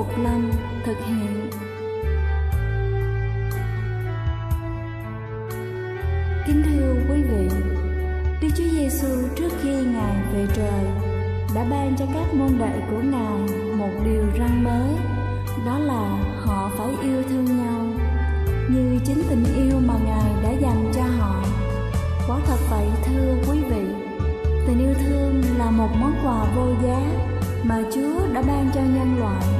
Phục Lâm thực hiện. Kính thưa quý vị, Đức Chúa Giêsu trước khi Ngài về trời đã ban cho các môn đệ của Ngài một điều răn mới, đó là họ phải yêu thương nhau như chính tình yêu mà Ngài đã dành cho họ. Quả thật vậy thưa quý vị, tình yêu thương là một món quà vô giá mà Chúa đã ban cho nhân loại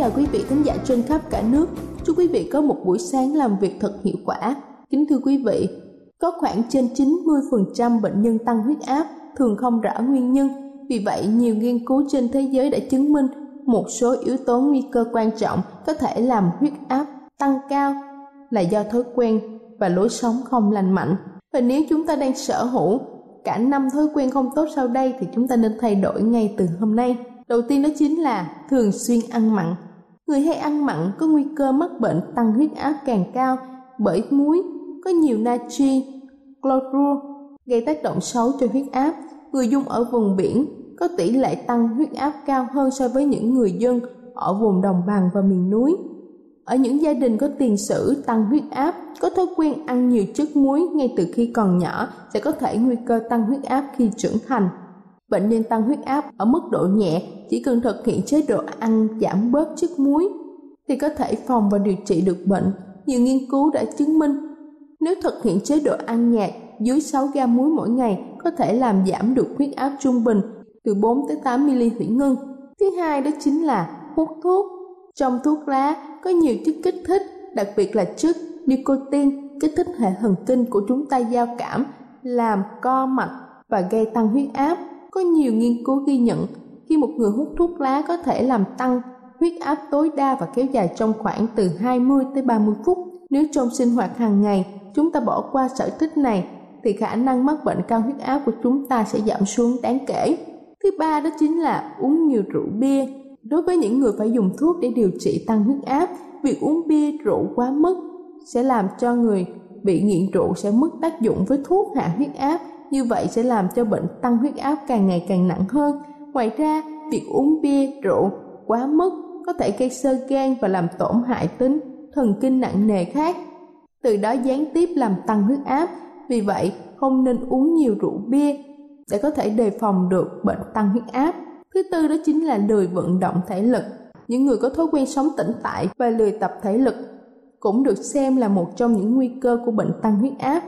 Chào quý vị khán giả trên khắp cả nước. Chúc quý vị có một buổi sáng làm việc thật hiệu quả. Kính thưa quý vị, có khoảng trên 90% bệnh nhân tăng huyết áp thường không rõ nguyên nhân. Vì vậy, nhiều nghiên cứu trên thế giới đã chứng minh một số yếu tố nguy cơ quan trọng có thể làm huyết áp tăng cao là do thói quen và lối sống không lành mạnh. Và nếu chúng ta đang sở hữu cả năm thói quen không tốt sau đây thì chúng ta nên thay đổi ngay từ hôm nay. Đầu tiên đó chính là thường xuyên ăn mặn. Người hay ăn mặn có nguy cơ mắc bệnh tăng huyết áp càng cao bởi muối có nhiều natri, chlorua gây tác động xấu cho huyết áp. Người dung ở vùng biển có tỷ lệ tăng huyết áp cao hơn so với những người dân ở vùng đồng bằng và miền núi. Ở những gia đình có tiền sử tăng huyết áp, có thói quen ăn nhiều chất muối ngay từ khi còn nhỏ sẽ có thể nguy cơ tăng huyết áp khi trưởng thành. Bệnh nhân tăng huyết áp ở mức độ nhẹ chỉ cần thực hiện chế độ ăn giảm bớt chất muối thì có thể phòng và điều trị được bệnh. Nhiều nghiên cứu đã chứng minh nếu thực hiện chế độ ăn nhạt dưới 6 gam muối mỗi ngày có thể làm giảm được huyết áp trung bình từ 4 tới 8 ml thủy ngân. Thứ hai đó chính là hút thuốc. Trong thuốc lá có nhiều chất kích thích, đặc biệt là chất nicotine kích thích hệ thần kinh của chúng ta giao cảm, làm co mạch và gây tăng huyết áp. Có nhiều nghiên cứu ghi nhận khi một người hút thuốc lá có thể làm tăng huyết áp tối đa và kéo dài trong khoảng từ 20 tới 30 phút. Nếu trong sinh hoạt hàng ngày chúng ta bỏ qua sở thích này thì khả năng mắc bệnh cao huyết áp của chúng ta sẽ giảm xuống đáng kể. Thứ ba đó chính là uống nhiều rượu bia. Đối với những người phải dùng thuốc để điều trị tăng huyết áp, việc uống bia rượu quá mức sẽ làm cho người bị nghiện rượu sẽ mất tác dụng với thuốc hạ huyết áp, như vậy sẽ làm cho bệnh tăng huyết áp càng ngày càng nặng hơn. Ngoài ra, việc uống bia, rượu quá mức có thể gây sơ gan và làm tổn hại tính thần kinh nặng nề khác, từ đó gián tiếp làm tăng huyết áp. Vì vậy, không nên uống nhiều rượu bia để có thể đề phòng được bệnh tăng huyết áp. Thứ tư đó chính là lười vận động thể lực. Những người có thói quen sống tĩnh tại và lười tập thể lực cũng được xem là một trong những nguy cơ của bệnh tăng huyết áp.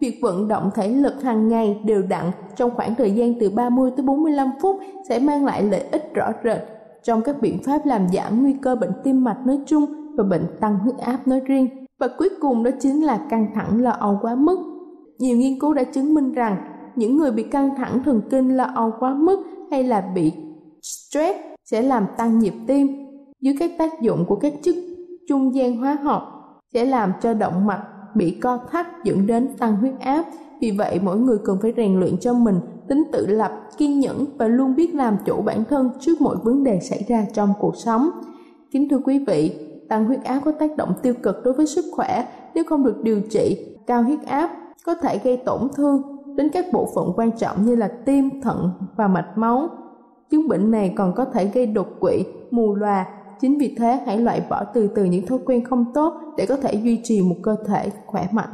Việc vận động thể lực hàng ngày đều đặn trong khoảng thời gian từ 30 tới 45 phút sẽ mang lại lợi ích rõ rệt trong các biện pháp làm giảm nguy cơ bệnh tim mạch nói chung và bệnh tăng huyết áp nói riêng. Và cuối cùng đó chính là căng thẳng lo âu quá mức. Nhiều nghiên cứu đã chứng minh rằng những người bị căng thẳng thần kinh lo âu quá mức hay là bị stress sẽ làm tăng nhịp tim dưới các tác dụng của các chất trung gian hóa học sẽ làm cho động mạch bị co thắt dẫn đến tăng huyết áp. Vì vậy, mỗi người cần phải rèn luyện cho mình tính tự lập, kiên nhẫn và luôn biết làm chủ bản thân trước mọi vấn đề xảy ra trong cuộc sống. Kính thưa quý vị, tăng huyết áp có tác động tiêu cực đối với sức khỏe nếu không được điều trị. Cao huyết áp có thể gây tổn thương đến các bộ phận quan trọng như là tim, thận và mạch máu. Chứng bệnh này còn có thể gây đột quỵ, mù lòa. Chính vì thế hãy loại bỏ từ từ những thói quen không tốt để có thể duy trì một cơ thể khỏe mạnh.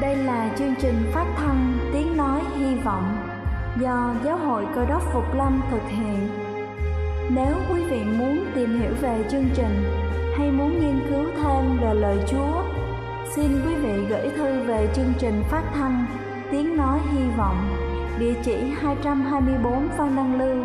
Đây là chương trình phát thanh Tiếng Nói Hy Vọng do Giáo hội Cơ đốc Phục Lâm thực hiện. Nếu quý vị muốn tìm hiểu về chương trình hay muốn nghiên cứu thêm về lời Chúa, xin quý vị gửi thư về chương trình phát thanh Tiếng Nói Hy Vọng, địa chỉ 224 Phan Đăng Lưu,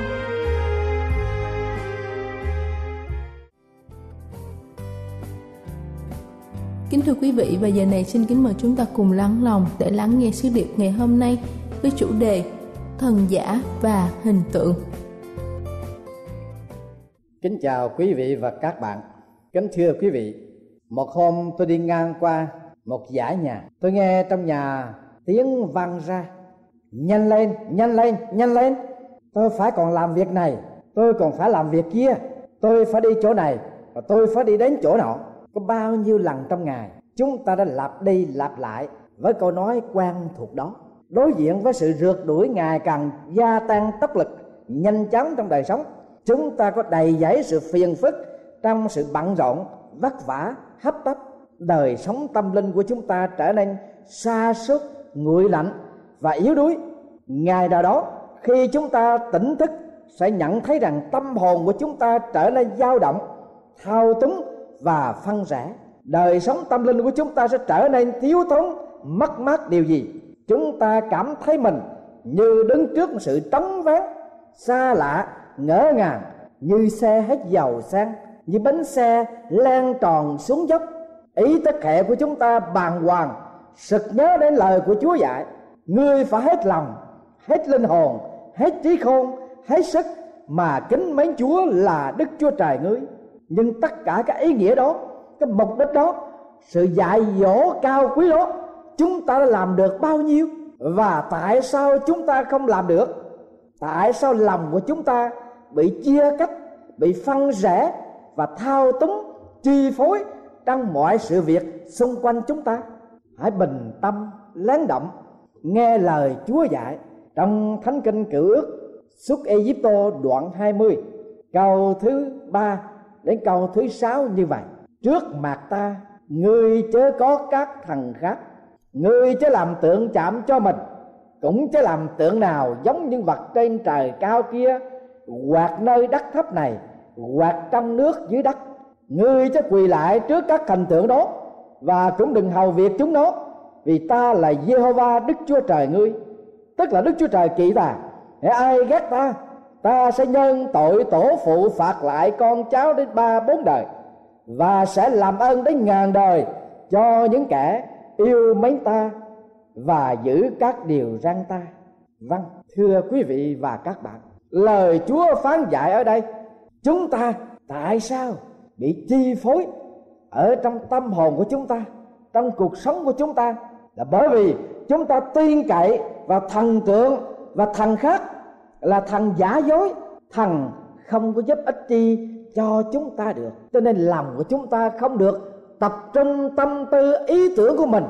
Kính thưa quý vị và giờ này xin kính mời chúng ta cùng lắng lòng để lắng nghe sứ điệp ngày hôm nay với chủ đề Thần giả và hình tượng. Kính chào quý vị và các bạn. Kính thưa quý vị, một hôm tôi đi ngang qua một dãy nhà, tôi nghe trong nhà tiếng vang ra nhanh lên, nhanh lên, nhanh lên. Tôi phải còn làm việc này, tôi còn phải làm việc kia, tôi phải đi chỗ này và tôi phải đi đến chỗ nọ có bao nhiêu lần trong ngày, chúng ta đã lặp đi lặp lại với câu nói quen thuộc đó. Đối diện với sự rượt đuổi ngày càng gia tăng tốc lực, nhanh chóng trong đời sống, chúng ta có đầy dẫy sự phiền phức trong sự bận rộn, vất vả, hấp tấp. Đời sống tâm linh của chúng ta trở nên xa sút, nguội lạnh và yếu đuối. Ngày nào đó, khi chúng ta tỉnh thức, sẽ nhận thấy rằng tâm hồn của chúng ta trở nên dao động, thao túng và phân rẽ đời sống tâm linh của chúng ta sẽ trở nên thiếu thốn, mất mát điều gì? Chúng ta cảm thấy mình như đứng trước một sự trống vắng xa lạ, ngỡ ngàng, như xe hết dầu sang, như bánh xe lan tròn xuống dốc. Ý thức hệ của chúng ta bàng hoàng, sực nhớ đến lời của chúa dạy, ngươi phải hết lòng, hết linh hồn, hết trí khôn, hết sức mà kính mến chúa là đức chúa trời ngươi nhưng tất cả các ý nghĩa đó, cái mục đích đó, sự dạy dỗ cao quý đó, chúng ta đã làm được bao nhiêu? Và tại sao chúng ta không làm được? Tại sao lòng của chúng ta bị chia cách, bị phân rẽ và thao túng, chi phối trong mọi sự việc xung quanh chúng ta? Hãy bình tâm, lắng động nghe lời Chúa dạy trong Thánh Kinh Cựu Ước, xuất Egypto đoạn 20 câu thứ ba đến câu thứ sáu như vậy. Trước mặt ta, ngươi chớ có các thần khác. Ngươi chớ làm tượng chạm cho mình. Cũng chớ làm tượng nào giống như vật trên trời cao kia, hoặc nơi đất thấp này, hoặc trong nước dưới đất. Ngươi chớ quỳ lại trước các thành tượng đó, và cũng đừng hầu việc chúng nó, vì ta là Jehovah Đức Chúa Trời ngươi. Tức là Đức Chúa Trời kỵ ta. Hãy ai ghét ta ta sẽ nhân tội tổ phụ phạt lại con cháu đến ba bốn đời, và sẽ làm ơn đến ngàn đời cho những kẻ yêu mến ta và giữ các điều răn ta. Vâng thưa quý vị và các bạn, lời chúa phán dạy ở đây, chúng ta tại sao bị chi phối ở trong tâm hồn của chúng ta, trong cuộc sống của chúng ta? Là bởi vì chúng ta tin cậy vào thần tượng và thần khác là thằng giả dối. Thằng không có giúp ích chi cho chúng ta được. Cho nên lòng của chúng ta không được tập trung tâm tư, ý tưởng của mình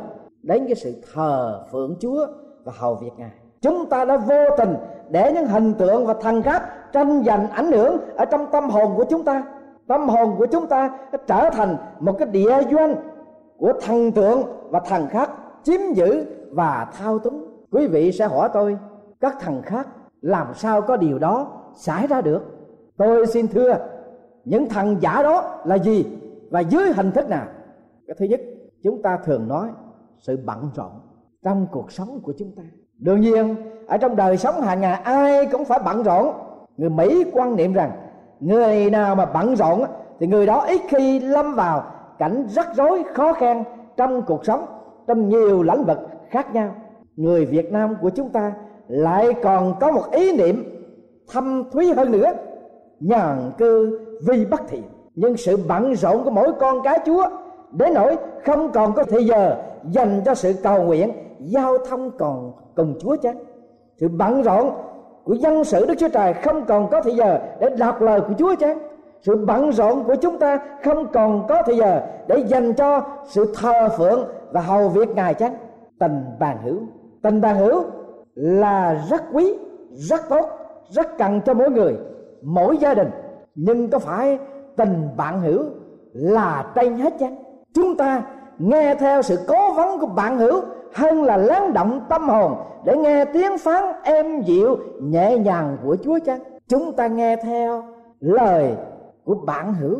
đến cái sự thờ phượng chúa và hầu việc ngài. Chúng ta đã vô tình để những hình tượng và thần khác tranh giành ảnh hưởng ở trong tâm hồn của chúng ta. Tâm hồn của chúng ta trở thành một cái địa doanh của thần tượng và thần khác chiếm giữ và thao túng. Quý vị sẽ hỏi tôi, các thần khác làm sao có điều đó xảy ra được? Tôi xin thưa, những thằng giả đó là gì và dưới hình thức nào? Cái thứ nhất, chúng ta thường nói sự bận rộn trong cuộc sống của chúng ta. Đương nhiên, ở trong đời sống hàng ngày, ai cũng phải bận rộn. Người mỹ quan niệm rằng, người nào mà bận rộn thì người đó ít khi lâm vào cảnh rắc rối, khó khăn trong cuộc sống, trong nhiều lĩnh vực khác nhau. Người việt nam của chúng ta lại còn có một ý niệm thâm thúy hơn nữa. Nhàn cư vì bất thiện. Nhưng sự bận rộn của mỗi con cái chúa, đến nỗi không còn có thời giờ dành cho sự cầu nguyện, giao thông còn cùng chúa chăng? Sự bận rộn của dân sự đức chúa trời không còn có thời giờ để đọc lời của chúa chăng? Sự bận rộn của chúng ta không còn có thời giờ để dành cho sự thờ phượng và hầu việc ngài chăng? Tình bàn hữu. Tình bàn hữu là rất quý, rất tốt, rất cần cho mỗi người, mỗi gia đình nhưng có phải tình bạn hữu là trên hết chăng chúng ta nghe theo sự cố vấn của bạn hữu hơn là lắng động tâm hồn để nghe tiếng phán êm dịu, nhẹ nhàng của Chúa chăng? Chúng ta nghe theo lời của bạn hữu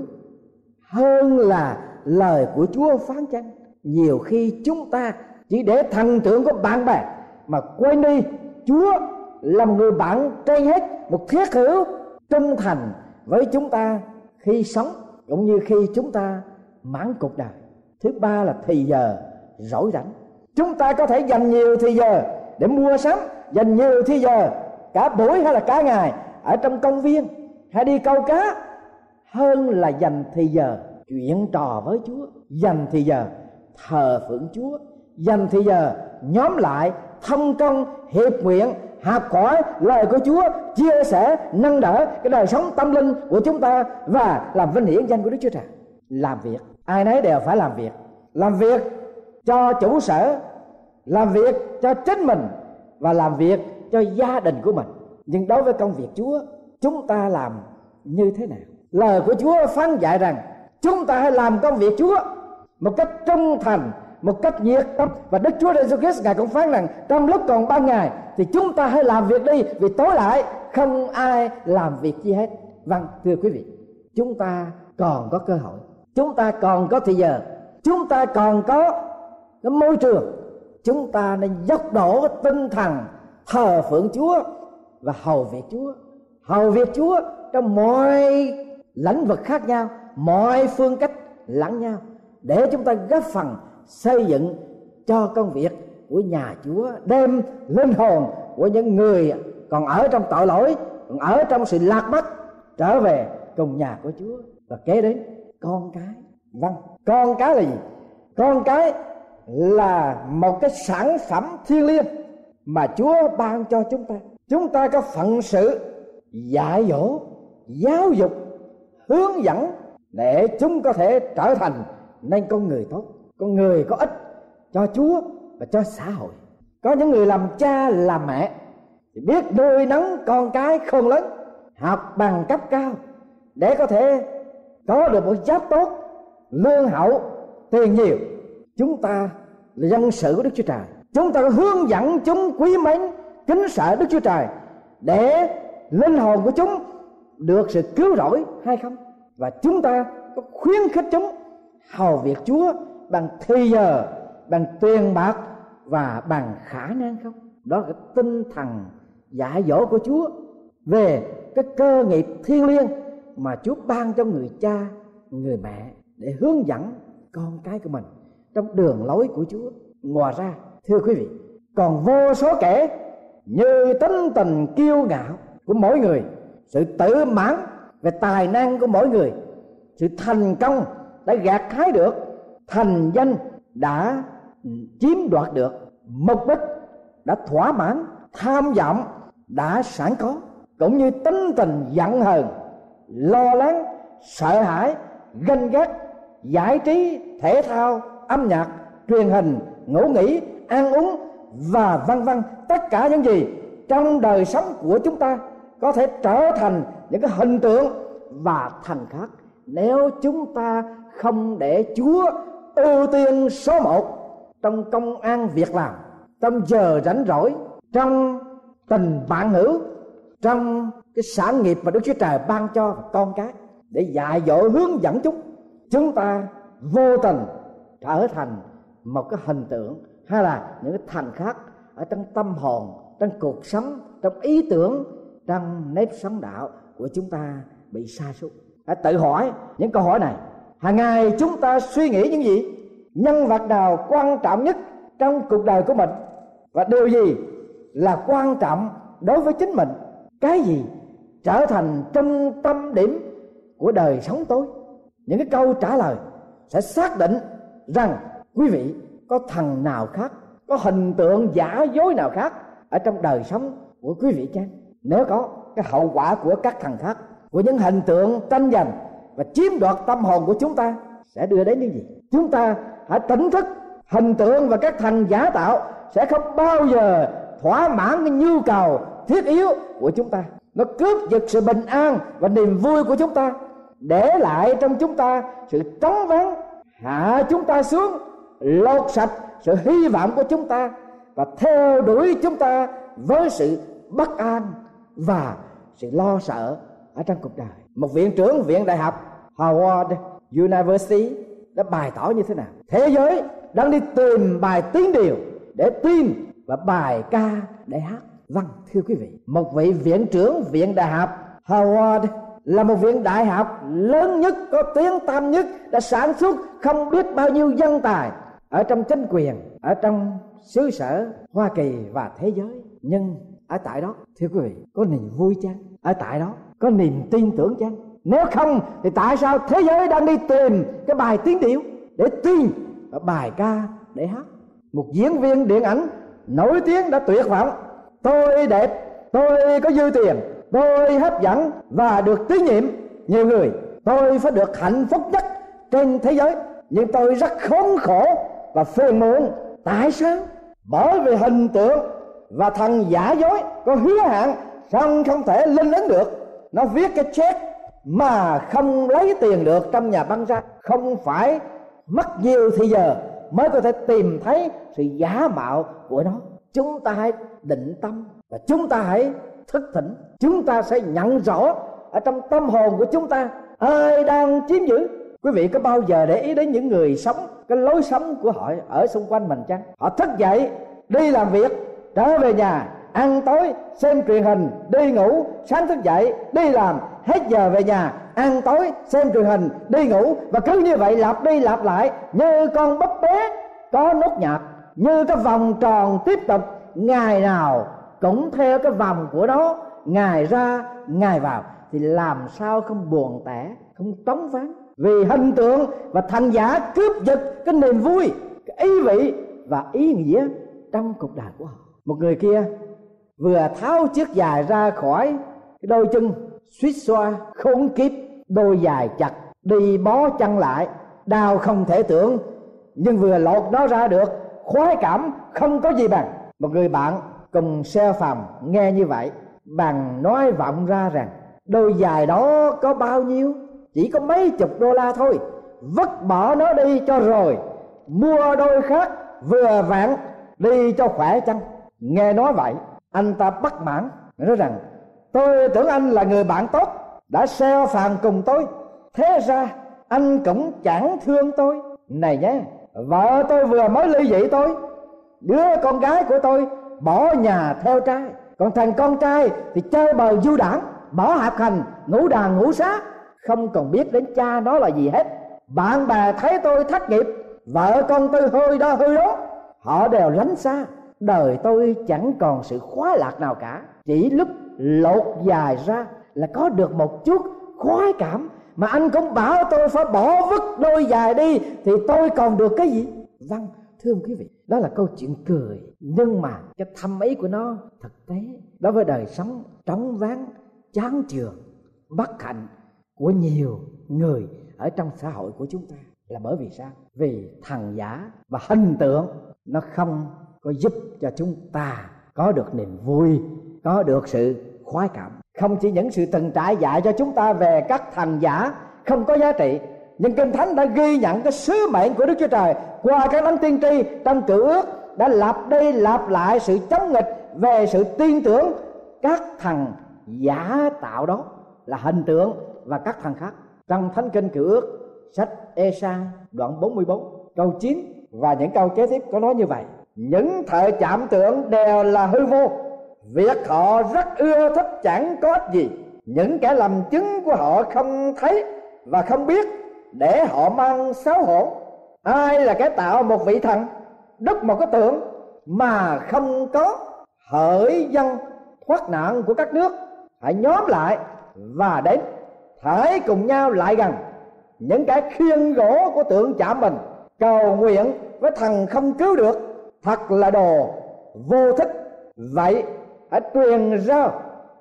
hơn là lời của Chúa phán chăng? Nhiều khi chúng ta chỉ để thần tượng của bạn bè mà quên đi, Chúa là người bạn trên hết một thiết hữu trung thành với chúng ta khi sống, cũng như khi chúng ta mãn cuộc đời. Thứ ba là thì giờ rỗi rảnh chúng ta có thể dành nhiều thì giờ để mua sắm, dành nhiều thì giờ cả buổi hay là cả ngày ở trong công viên hay đi câu cá, hơn là dành thì giờ chuyện trò với Chúa, dành thì giờ thờ phượng Chúa, dành thì giờ nhóm lại thông công hiệp nguyện, học hỏi lời của Chúa, chia sẻ, nâng đỡ cái đời sống tâm linh của chúng ta và làm vinh hiển danh của Đức Chúa Trời. Làm việc. Ai nấy đều phải làm việc. Làm việc cho chủ sở, làm việc cho chính mình và làm việc cho gia đình của mình. Nhưng đối với công việc chúa, chúng ta làm như thế nào? Lời của chúa phán dạy rằng, chúng ta hãy làm công việc chúa một cách trung thành một cách nhiệt tâm. Và đức chúa giêsu christ ngài cũng phán rằng, trong lúc còn ban ngày, thì chúng ta hãy làm việc đi, vì tối lại không ai làm việc chi hết. Vâng thưa quý vị, chúng ta còn có cơ hội. Chúng ta còn có thời giờ. Chúng ta còn có cái môi trường. Chúng ta nên dốc đổ cái tinh thần, thờ phượng Chúa và hầu việc Chúa. Hầu việc Chúa trong mọi lĩnh vực khác nhau, mọi phương cách lẫn nhau, để chúng ta góp phần xây dựng cho công việc của nhà Chúa, đem linh hồn của những người còn ở trong tội lỗi, còn ở trong sự lạc mất trở về cùng nhà của Chúa. Và kế đến con cái vâng con cái là gì? Con cái là một cái sản phẩm thiêng liêng mà Chúa ban cho chúng ta. Chúng ta có phận sự dạy dỗ, giáo dục, hướng dẫn để chúng có thể trở thành nên con người tốt con người có ích cho Chúa và cho xã hội. Có những người làm cha, làm mẹ, thì biết nuôi nấng con cái không lớn, học bằng cấp cao, để có thể có được một giáp tốt, lương hậu, tiền nhiều. Chúng ta là dân sự của đức chúa trời. Chúng ta hướng dẫn chúng, quý mến, kính sợ đức chúa trời để linh hồn của chúng được sự cứu rỗi hay không. Và chúng ta có khuyến khích chúng hầu việc chúa bằng thi giờ bằng tiền bạc và bằng khả năng không đó là cái tinh thần dạy dỗ của chúa về cái cơ nghiệp thiêng liêng mà chúa ban cho người cha người mẹ để hướng dẫn con cái của mình trong đường lối của Chúa. Ngoài ra, thưa quý vị, còn vô số kẻ như tính tình kiêu ngạo của mỗi người, sự tự mãn về tài năng của mỗi người, sự thành công đã gạt hái được, thành danh đã chiếm đoạt được, mục đích đã thỏa mãn, tham vọng đã sẵn có, cũng như tính tình giận hờn, lo lắng, sợ hãi, ganh ghét, giải trí, thể thao, âm nhạc truyền hình ngủ nghỉ ăn uống và vân vân. Tất cả những gì trong đời sống của chúng ta có thể trở thành những cái hình tượng và thành khác nếu chúng ta không để Chúa ưu tiên số một trong công an việc làm trong giờ rảnh rỗi, trong tình bạn hữu, trong cái sản nghiệp mà Đức Chúa Trời ban cho con cái, để dạy dỗ hướng dẫn chúng. Chúng ta vô tình trở thành một cái hình tượng hay là những cái thành khác ở trong tâm hồn, trong cuộc sống, trong ý tưởng, trong nếp sống đạo của chúng ta bị sa sút. Hãy tự hỏi những câu hỏi này hàng ngày chúng ta suy nghĩ những gì? Nhân vật nào quan trọng nhất trong cuộc đời của mình? Và điều gì là quan trọng đối với chính mình? Cái gì trở thành trung tâm điểm của đời sống tôi những cái câu trả lời sẽ xác định rằng quý vị có thần nào khác, có hình tượng giả dối nào khác ở trong đời sống của quý vị chăng? Nếu có, cái hậu quả của các thần khác, của những hình tượng tranh giành và chiếm đoạt tâm hồn của chúng ta sẽ đưa đến những gì? Chúng ta hãy tỉnh thức, hình tượng và các thành giả tạo sẽ không bao giờ thỏa mãn cái nhu cầu thiết yếu của chúng ta. Nó cướp giật sự bình an và niềm vui của chúng ta, để lại trong chúng ta sự trống vắng, hạ chúng ta xuống, lột sạch sự hy vọng của chúng ta và theo đuổi chúng ta với sự bất an và sự lo sợ ở trong cuộc đời một viện trưởng viện đại học, Harvard University, đã bày tỏ như thế nào? Thế giới đang đi tìm bài tiếng điều để tin và bài ca để hát. Vâng thưa quý vị, một vị viện trưởng, viện đại học, Harvard là một viện đại học lớn nhất, có tiếng tam nhất, đã sản xuất không biết bao nhiêu dân tài ở trong chính quyền, ở trong xứ sở Hoa Kỳ và thế giới. Nhưng ở tại đó, thưa quý vị, có niềm vui chăng? Ở tại đó có niềm tin tưởng chăng? Nếu không, thì tại sao thế giới đang đi tìm cái bài tiếng điệu để tin và bài ca để hát? Một diễn viên điện ảnh nổi tiếng đã tuyệt vọng. Tôi đẹp, tôi có dư tiền, tôi hấp dẫn và được tín nhiệm. Nhiều người, tôi phải được hạnh phúc nhất trên thế giới. Nhưng tôi rất khốn khổ và phiền muộn. Tại sao? Bởi vì hình tượng và thần giả dối có hứa hạn song không thể linh ứng được nó viết cái chết mà không lấy tiền được trong nhà băng ra không phải mất nhiều thì giờ mới có thể tìm thấy sự giả mạo của nó. Chúng ta hãy định tâm và chúng ta hãy thức tỉnh. Chúng ta sẽ nhận rõ ở trong tâm hồn của chúng ta ai đang chiếm giữ. Quý vị có bao giờ để ý đến những người sống, cái lối sống của họ ở xung quanh mình chăng? Họ thức dậy, đi làm việc, trở về nhà ăn tối, xem truyền hình, đi ngủ, sáng thức dậy, đi làm. Hết giờ về nhà, ăn tối, xem truyền hình, đi ngủ. Và cứ như vậy lặp đi lặp lại, như con búp bế có nốt nhạc, như cái vòng tròn tiếp tục. Ngày nào cũng theo cái vòng của nó, ngày ra, ngày vào. Thì làm sao không buồn tẻ, không trống vắng? Vì hình tượng và thành giả cướp giật cái niềm vui, cái ý vị và ý nghĩa trong cuộc đời của họ. Một người kia vừa tháo chiếc dài ra khỏi cái đôi chân suýt xoa khốn kiếp, đôi dài chặt, đi bó chân lại, đau không thể tưởng. Nhưng vừa lột nó ra được, khoái cảm, không có gì bằng. Một người bạn cùng xe phòng nghe như vậy bằng nói vọng ra rằng, đôi dài đó có bao nhiêu? Chỉ có mấy chục đô la thôi, vứt bỏ nó đi cho rồi, mua đôi khác, vừa vặn đi cho khỏe chăng? Nghe nói vậy anh ta bất mãn. Nói rằng, tôi tưởng anh là người bạn tốt, đã xeo phàn cùng tôi. Thế ra, anh cũng chẳng thương tôi. Này nhé, vợ tôi vừa mới ly dị tôi. Đứa con gái của tôi bỏ nhà theo trai. Còn thằng con trai thì chơi bời du đảng, bỏ học hành, ngủ đàn ngủ xá. Không còn biết đến cha nó là gì hết. Bạn bè thấy tôi thất nghiệp, vợ con tôi hơi đó hơi đó. Họ đều lánh xa đời tôi chẳng còn sự khoái lạc nào cả. Chỉ lúc lột dài ra là có được một chút khoái cảm. Mà anh cũng bảo tôi phải bỏ vứt đôi dài đi, thì tôi còn được cái gì? Vâng thưa quý vị, đó là câu chuyện cười. Nhưng mà cái thâm ý của nó thực tế. Đối với đời sống trống vắng chán trường bất hạnh của nhiều người ở trong xã hội của chúng ta, là bởi vì sao? Vì thằng giả và hình tượng nó không có giúp cho chúng ta có được niềm vui, có được sự khoái cảm. Không chỉ những sự từng trải dạy cho chúng ta về các thành giả không có giá trị, nhưng kinh thánh đã ghi nhận cái sứ mệnh của đức chúa trời qua các đấng tiên tri trong cựu ước đã lặp đi lặp lại sự chống nghịch về sự tin tưởng các thằng giả tạo đó là hình tượng và các thằng khác. Trong thánh kinh cựu ước, sách Esa đoạn 44 câu 9 và những câu kế tiếp có nói như vậy những thợ chạm tượng đều là hư vô. Việc họ rất ưa thích chẳng có ích gì. Những kẻ làm chứng của họ không thấy và không biết để họ mang xấu hổ. Ai là kẻ tạo một vị thần, đúc một cái tượng mà không có hỡi dân thoát nạn của các nước? Hãy nhóm lại và đến hãy cùng nhau lại gần. Những cái khiên gỗ của tượng chạm mình, cầu nguyện với thần không cứu được thật là đồ, vô thích vậy hãy truyền ra,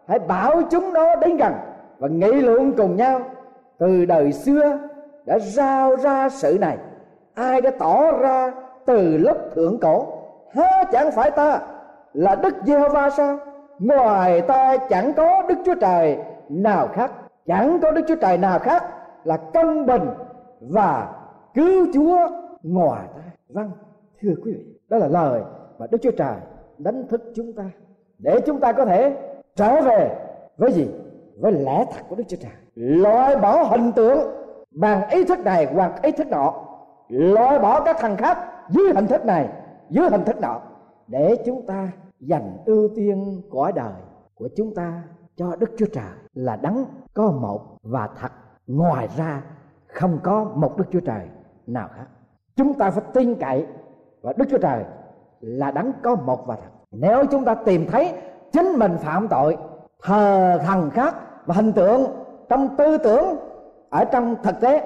hãy bảo chúng nó đến gần và nghị luận cùng nhau. Từ đời xưa đã giao ra sự này, ai đã tỏ ra từ lúc thượng cổ? Há chẳng phải ta là đức giê-hô-va sao? Ngoài ta chẳng có đức chúa trời nào khác. Chẳng có đức chúa trời nào khác là công bình và cứu chúa ngoài ta. Vâng thưa quý vị đó là lời mà đức chúa trời đánh thức chúng ta để chúng ta có thể trở về với gì? Với lẽ thật của đức chúa trời. Loại bỏ hình tượng bằng ý thức này hoặc ý thức nọ. Loại bỏ các thằng khác dưới hình thức này, dưới hình thức nọ. Để chúng ta dành ưu tiên cõi đời của chúng ta cho Đức Chúa Trời là đấng có một và thật. Ngoài ra, không có một Đức Chúa Trời nào khác. Chúng ta phải tin cậy và Đức Chúa Trời là đấng có một và thật. Nếu chúng ta tìm thấy chính mình phạm tội, thờ thần khác và hình tượng trong tư tưởng ở trong thực tế,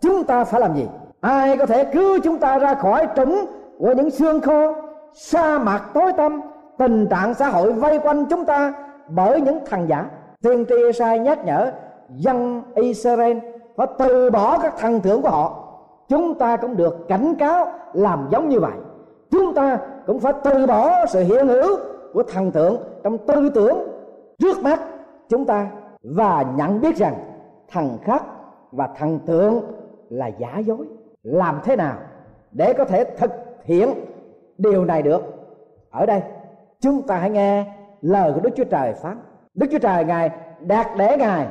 chúng ta phải làm gì? Ai có thể cứu chúng ta ra khỏi trũng của những xương khô, sa mạc tối tăm, tình trạng xã hội vây quanh chúng ta bởi những thằng giả? Tiên tri sai nhắc nhở dân Israel phải từ bỏ các thần tượng của họ chúng ta cũng được cảnh cáo làm giống như vậy. Chúng ta cũng phải từ bỏ sự hiện hữu của thần tượng trong tư tưởng trước mắt chúng ta và nhận biết rằng thần khác và thần tượng là giả dối. Làm thế nào để có thể thực hiện điều này được? Ở đây, chúng ta hãy nghe lời của đức chúa trời phán. Đức chúa trời ngài đạt để ngài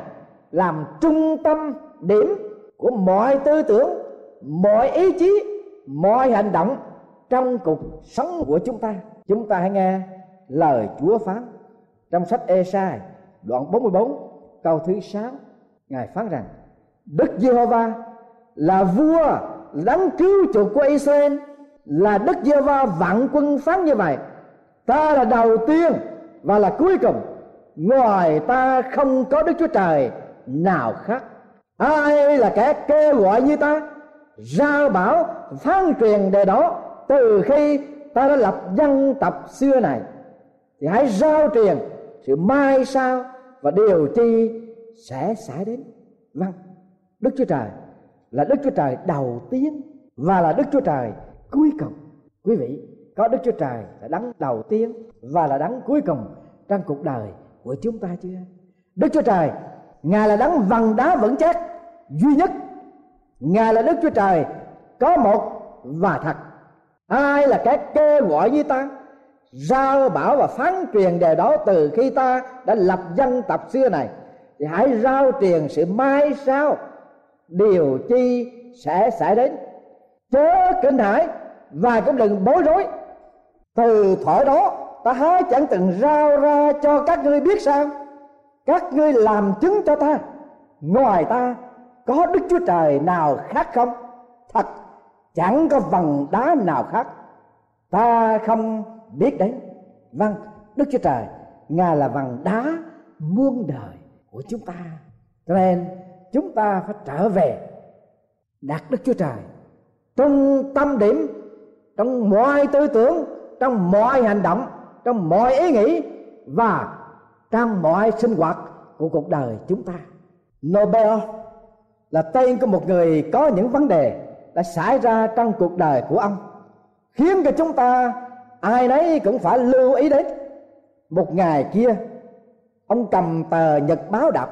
làm trung tâm điểm của mọi tư tưởng mọi ý chí, mọi hành động trong cuộc sống của chúng ta. Chúng ta hãy nghe lời chúa phán trong sách Esai đoạn 44 câu thứ 6 ngài phán rằng, Đức Giê-hô-va là vua đấng cứu chuộc của Israel, là Đức Giê-hô-va vạn quân phán như vậy. Ta là đầu tiên và là cuối cùng. Ngoài ta không có Đức Chúa Trời nào khác. Ai là kẻ kêu gọi như ta? Giao bảo, phán truyền đề đó, từ khi ta đã lập dân tập xưa này, thì hãy giao truyền sự mai sau và điều chi sẽ xảy đến. Vâng đức chúa trời là đức chúa trời đầu tiên và là đức chúa trời cuối cùng. Quý vị, có đức chúa trời là đấng đầu tiên và là đấng cuối cùng trong cuộc đời của chúng ta chưa? Đức chúa trời, ngài là đấng vầng đá vững chắc, duy nhất ngài là đức chúa trời, có một và thật. Ai là cái kêu gọi như ta giao bảo và phán truyền đề đó từ khi ta đã lập dân tộc xưa này, thì hãy giao truyền sự mai sau. Điều chi sẽ xảy đến. Chớ kinh hãi và cũng đừng bối rối. Từ thuở đó, ta há chẳng từng rao ra cho các ngươi biết sao? Các ngươi làm chứng cho ta, ngoài ta có đức chúa trời nào khác không? Thật, chẳng có vần đá nào khác. Ta không biết đấy. vâng đức chúa trời, ngài là vần đá muôn đời của chúng ta. Cho nên, chúng ta phải trở về đạt đức chúa trời trong tâm điểm, trong mọi tư tưởng, trong mọi hành động, trong mọi ý nghĩ và trong mọi sinh hoạt của cuộc đời chúng ta. Nobel là tên của một người có những vấn đề đã xảy ra trong cuộc đời của ông. Khiến cho chúng ta, ai nấy cũng phải lưu ý đến. Một ngày kia, ông cầm tờ nhật báo đọc.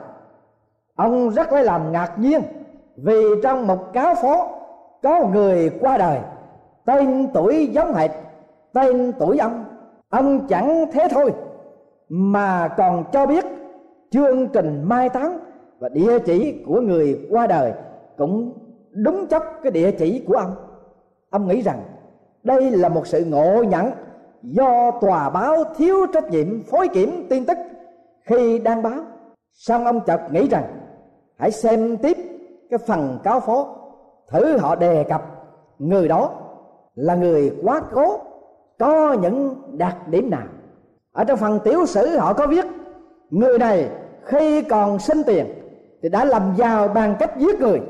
Ông rất lấy làm ngạc nhiên vì trong một cáo phố có người qua đời, tên tuổi giống hệt, tên tuổi ông. Ông chẳng thế thôi, mà còn cho biết chương trình mai táng và địa chỉ của người qua đời cũng đúng chấp cái địa chỉ của ông. Ông nghĩ rằng đây là một sự ngộ nhận do tòa báo thiếu trách nhiệm phối kiểm tin tức khi đăng báo. Xong ông chợt nghĩ rằng hãy xem tiếp cái phần cáo phó, thử họ đề cập người đó là người quá cố có những đặc điểm nào. Ở trong phần tiểu sử họ có viết người này khi còn sinh tiền thì đã làm giàu bằng cách giết người.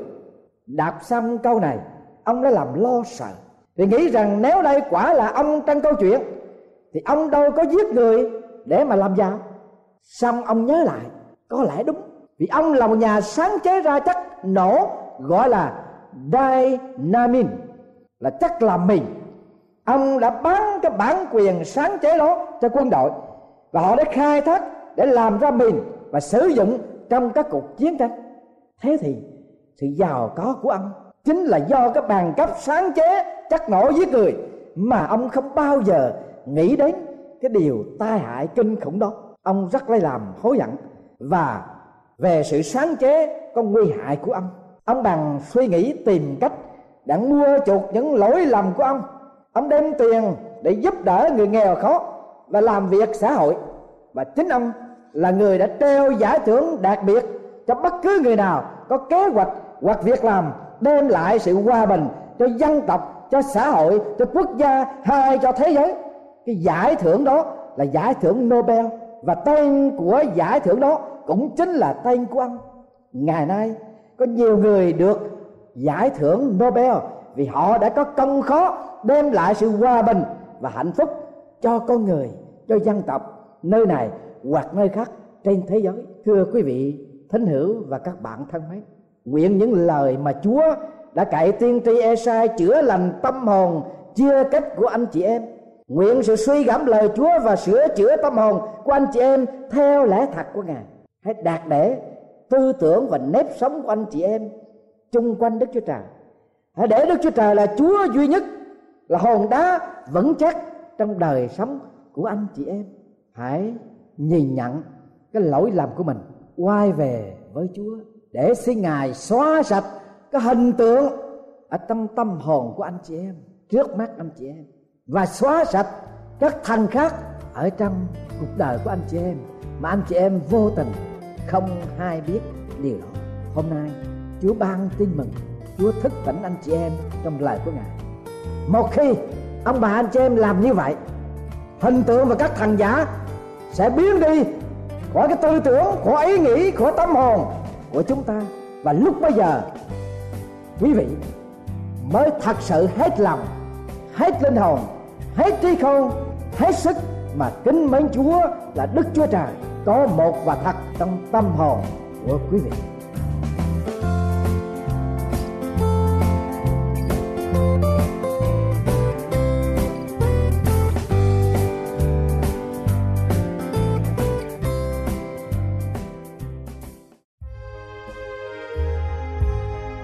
Đạp xong câu này, ông đã làm lo sợ. Thì nghĩ rằng nếu đây quả là ông trong câu chuyện, thì ông đâu có giết người để mà làm giàu. Xong ông nhớ lại, có lẽ đúng. Vì ông là một nhà sáng chế ra chất nổ gọi là dynamin là chất làm mình. ông đã bán cái bản quyền sáng chế đó cho quân đội và họ đã khai thác để làm ra mìn và sử dụng trong các cuộc chiến tranh. Thế thì sự giàu có của ông chính là do cái bàn cấp sáng chế, chắc nổ giết người mà ông không bao giờ nghĩ đến cái điều tai hại kinh khủng đó. Ông rất lấy làm hối hận và về sự sáng chế có nguy hại của ông. Ông bằng suy nghĩ tìm cách để mua chuộc những lỗi lầm của ông. Ông đem tiền để giúp đỡ người nghèo khó và làm việc xã hội. Và chính ông là người đã treo giải thưởng đặc biệt cho bất cứ người nào có kế hoạch, hoặc việc làm đem lại sự hòa bình cho dân tộc, cho xã hội, cho quốc gia, hay cho thế giới. Cái giải thưởng đó là giải thưởng Nobel, và tên của giải thưởng đó cũng chính là tên của ông. Ngày nay, có nhiều người được giải thưởng Nobel vì họ đã có công khó đem lại sự hòa bình và hạnh phúc cho con người, cho dân tộc nơi này hoặc nơi khác trên thế giới. Thưa quý vị thính hữu và các bạn thân mến, nguyện những lời mà Chúa đã cậy tiên tri Esai chữa lành tâm hồn, chia cách của anh chị em. Nguyện sự suy gẫm lời Chúa và sửa chữa tâm hồn của anh chị em theo lẽ thật của Ngài. Hãy đạt để tư tưởng và nếp sống của anh chị em chung quanh Đức Chúa Trời. Hãy để Đức Chúa Trời là Chúa duy nhất, là hòn đá vững chắc trong đời sống của anh chị em hãy nhìn nhận cái lỗi lầm của mình, quay về với Chúa, để xin Ngài xóa sạch cái hình tượng ở trong tâm hồn của anh chị em, trước mắt anh chị em, và xóa sạch các thần khác ở trong cuộc đời của anh chị em mà anh chị em vô tình không hay biết điều đó. Hôm nay, Chúa ban tin mừng, Chúa thức tỉnh anh chị em trong lời của Ngài. Một khi ông bà anh chị em làm như vậy, hình tượng và các thần giả sẽ biến đi khỏi cái tư tưởng, khỏi ý nghĩ, khỏi tâm hồn của chúng ta và lúc bây giờ, quý vị mới thật sự hết lòng, hết linh hồn, hết trí khôn, hết sức mà kính mến Chúa là Đức Chúa Trời có một và thật trong tâm hồn của quý vị.